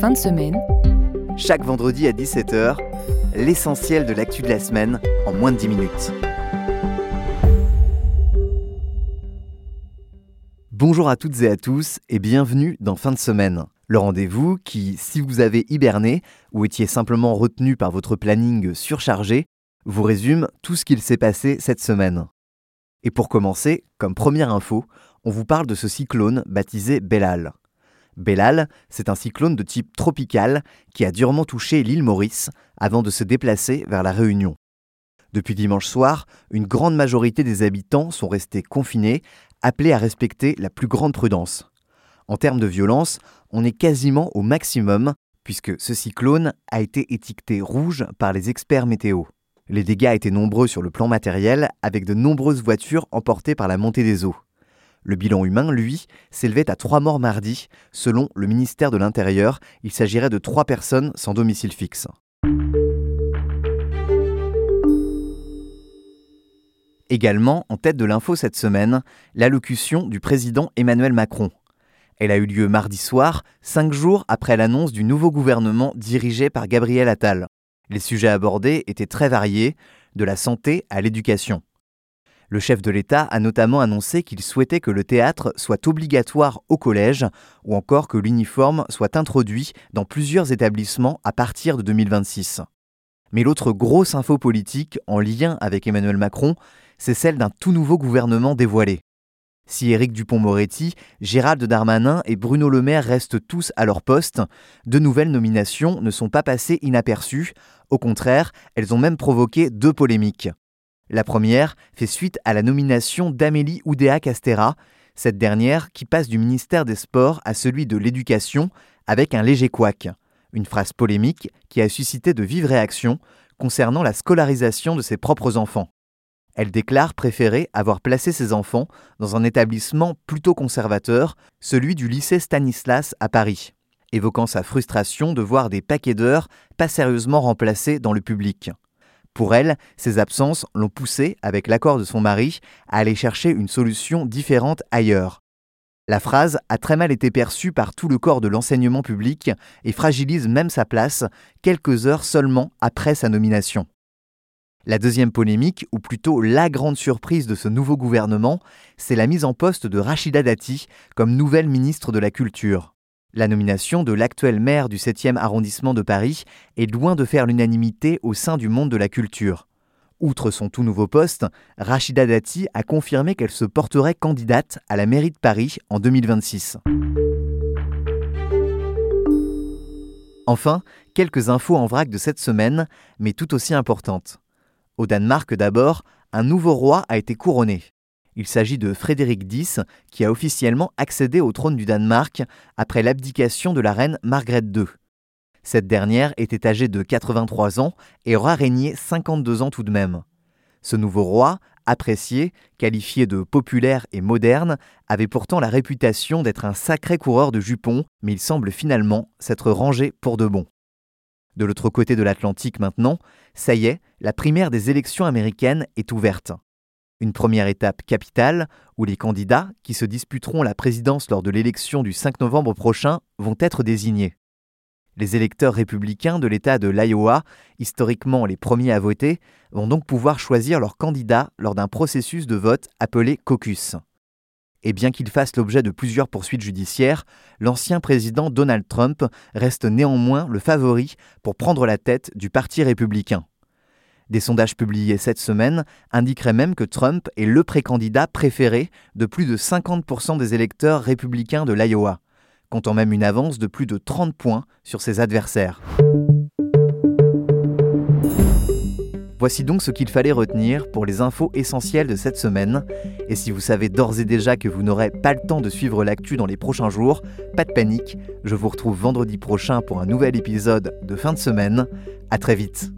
Fin de semaine. Chaque vendredi à 17h, l'essentiel de l'actu de la semaine en moins de 10 minutes. Bonjour à toutes et à tous et bienvenue dans Fin de semaine. Le rendez-vous qui, si vous avez hiberné ou étiez simplement retenu par votre planning surchargé, vous résume tout ce qu'il s'est passé cette semaine. Et pour commencer, comme première info, on vous parle de ce cyclone baptisé Bellal. Bellal, c'est un cyclone de type tropical qui a durement touché l'île Maurice avant de se déplacer vers la Réunion. Depuis dimanche soir, une grande majorité des habitants sont restés confinés, appelés à respecter la plus grande prudence. En termes de violence, on est quasiment au maximum puisque ce cyclone a été étiqueté rouge par les experts météo. Les dégâts étaient nombreux sur le plan matériel, avec de nombreuses voitures emportées par la montée des eaux. Le bilan humain, lui, s'élevait à trois morts mardi. Selon le ministère de l'Intérieur, il s'agirait de trois personnes sans domicile fixe. Également, en tête de l'info cette semaine, l'allocution du président Emmanuel Macron. Elle a eu lieu mardi soir, cinq jours après l'annonce du nouveau gouvernement dirigé par Gabriel Attal. Les sujets abordés étaient très variés, de la santé à l'éducation. Le chef de l'État a notamment annoncé qu'il souhaitait que le théâtre soit obligatoire au collège ou encore que l'uniforme soit introduit dans plusieurs établissements à partir de 2026. Mais l'autre grosse info politique en lien avec Emmanuel Macron, c'est celle d'un tout nouveau gouvernement dévoilé. Si Éric Dupont-Moretti, Gérald Darmanin et Bruno Le Maire restent tous à leur poste, de nouvelles nominations ne sont pas passées inaperçues. Au contraire, elles ont même provoqué deux polémiques. La première fait suite à la nomination d'Amélie Oudéa Castera, cette dernière qui passe du ministère des Sports à celui de l'Éducation avec un léger couac. Une phrase polémique qui a suscité de vives réactions concernant la scolarisation de ses propres enfants. Elle déclare préférer avoir placé ses enfants dans un établissement plutôt conservateur, celui du lycée Stanislas à Paris, évoquant sa frustration de voir des paquets d'heures pas sérieusement remplacés dans le public. Pour elle, ces absences l'ont poussée, avec l'accord de son mari, à aller chercher une solution différente ailleurs. La phrase a très mal été perçue par tout le corps de l'enseignement public et fragilise même sa place quelques heures seulement après sa nomination. La deuxième polémique, ou plutôt la grande surprise de ce nouveau gouvernement, c'est la mise en poste de Rachida Dati comme nouvelle ministre de la Culture. La nomination de l'actuel maire du 7e arrondissement de Paris est loin de faire l'unanimité au sein du monde de la culture. Outre son tout nouveau poste, Rachida Dati a confirmé qu'elle se porterait candidate à la mairie de Paris en 2026. Enfin, quelques infos en vrac de cette semaine, mais tout aussi importantes. Au Danemark d'abord, un nouveau roi a été couronné. Il s'agit de Frédéric X, qui a officiellement accédé au trône du Danemark après l'abdication de la reine Margrethe II. Cette dernière était âgée de 83 ans et aura régné 52 ans tout de même. Ce nouveau roi, apprécié, qualifié de populaire et moderne, avait pourtant la réputation d'être un sacré coureur de jupons, mais il semble finalement s'être rangé pour de bon. De l'autre côté de l'Atlantique maintenant, ça y est, la primaire des élections américaines est ouverte. Une première étape capitale où les candidats qui se disputeront la présidence lors de l'élection du 5 novembre prochain vont être désignés. Les électeurs républicains de l'État de l'Iowa, historiquement les premiers à voter, vont donc pouvoir choisir leur candidat lors d'un processus de vote appelé caucus. Et bien qu'il fasse l'objet de plusieurs poursuites judiciaires, l'ancien président Donald Trump reste néanmoins le favori pour prendre la tête du Parti républicain. Des sondages publiés cette semaine indiqueraient même que Trump est le précandidat préféré de plus de 50% des électeurs républicains de l'Iowa, comptant même une avance de plus de 30 points sur ses adversaires. Voici donc ce qu'il fallait retenir pour les infos essentielles de cette semaine. Et si vous savez d'ores et déjà que vous n'aurez pas le temps de suivre l'actu dans les prochains jours, pas de panique, je vous retrouve vendredi prochain pour un nouvel épisode de fin de semaine. À très vite.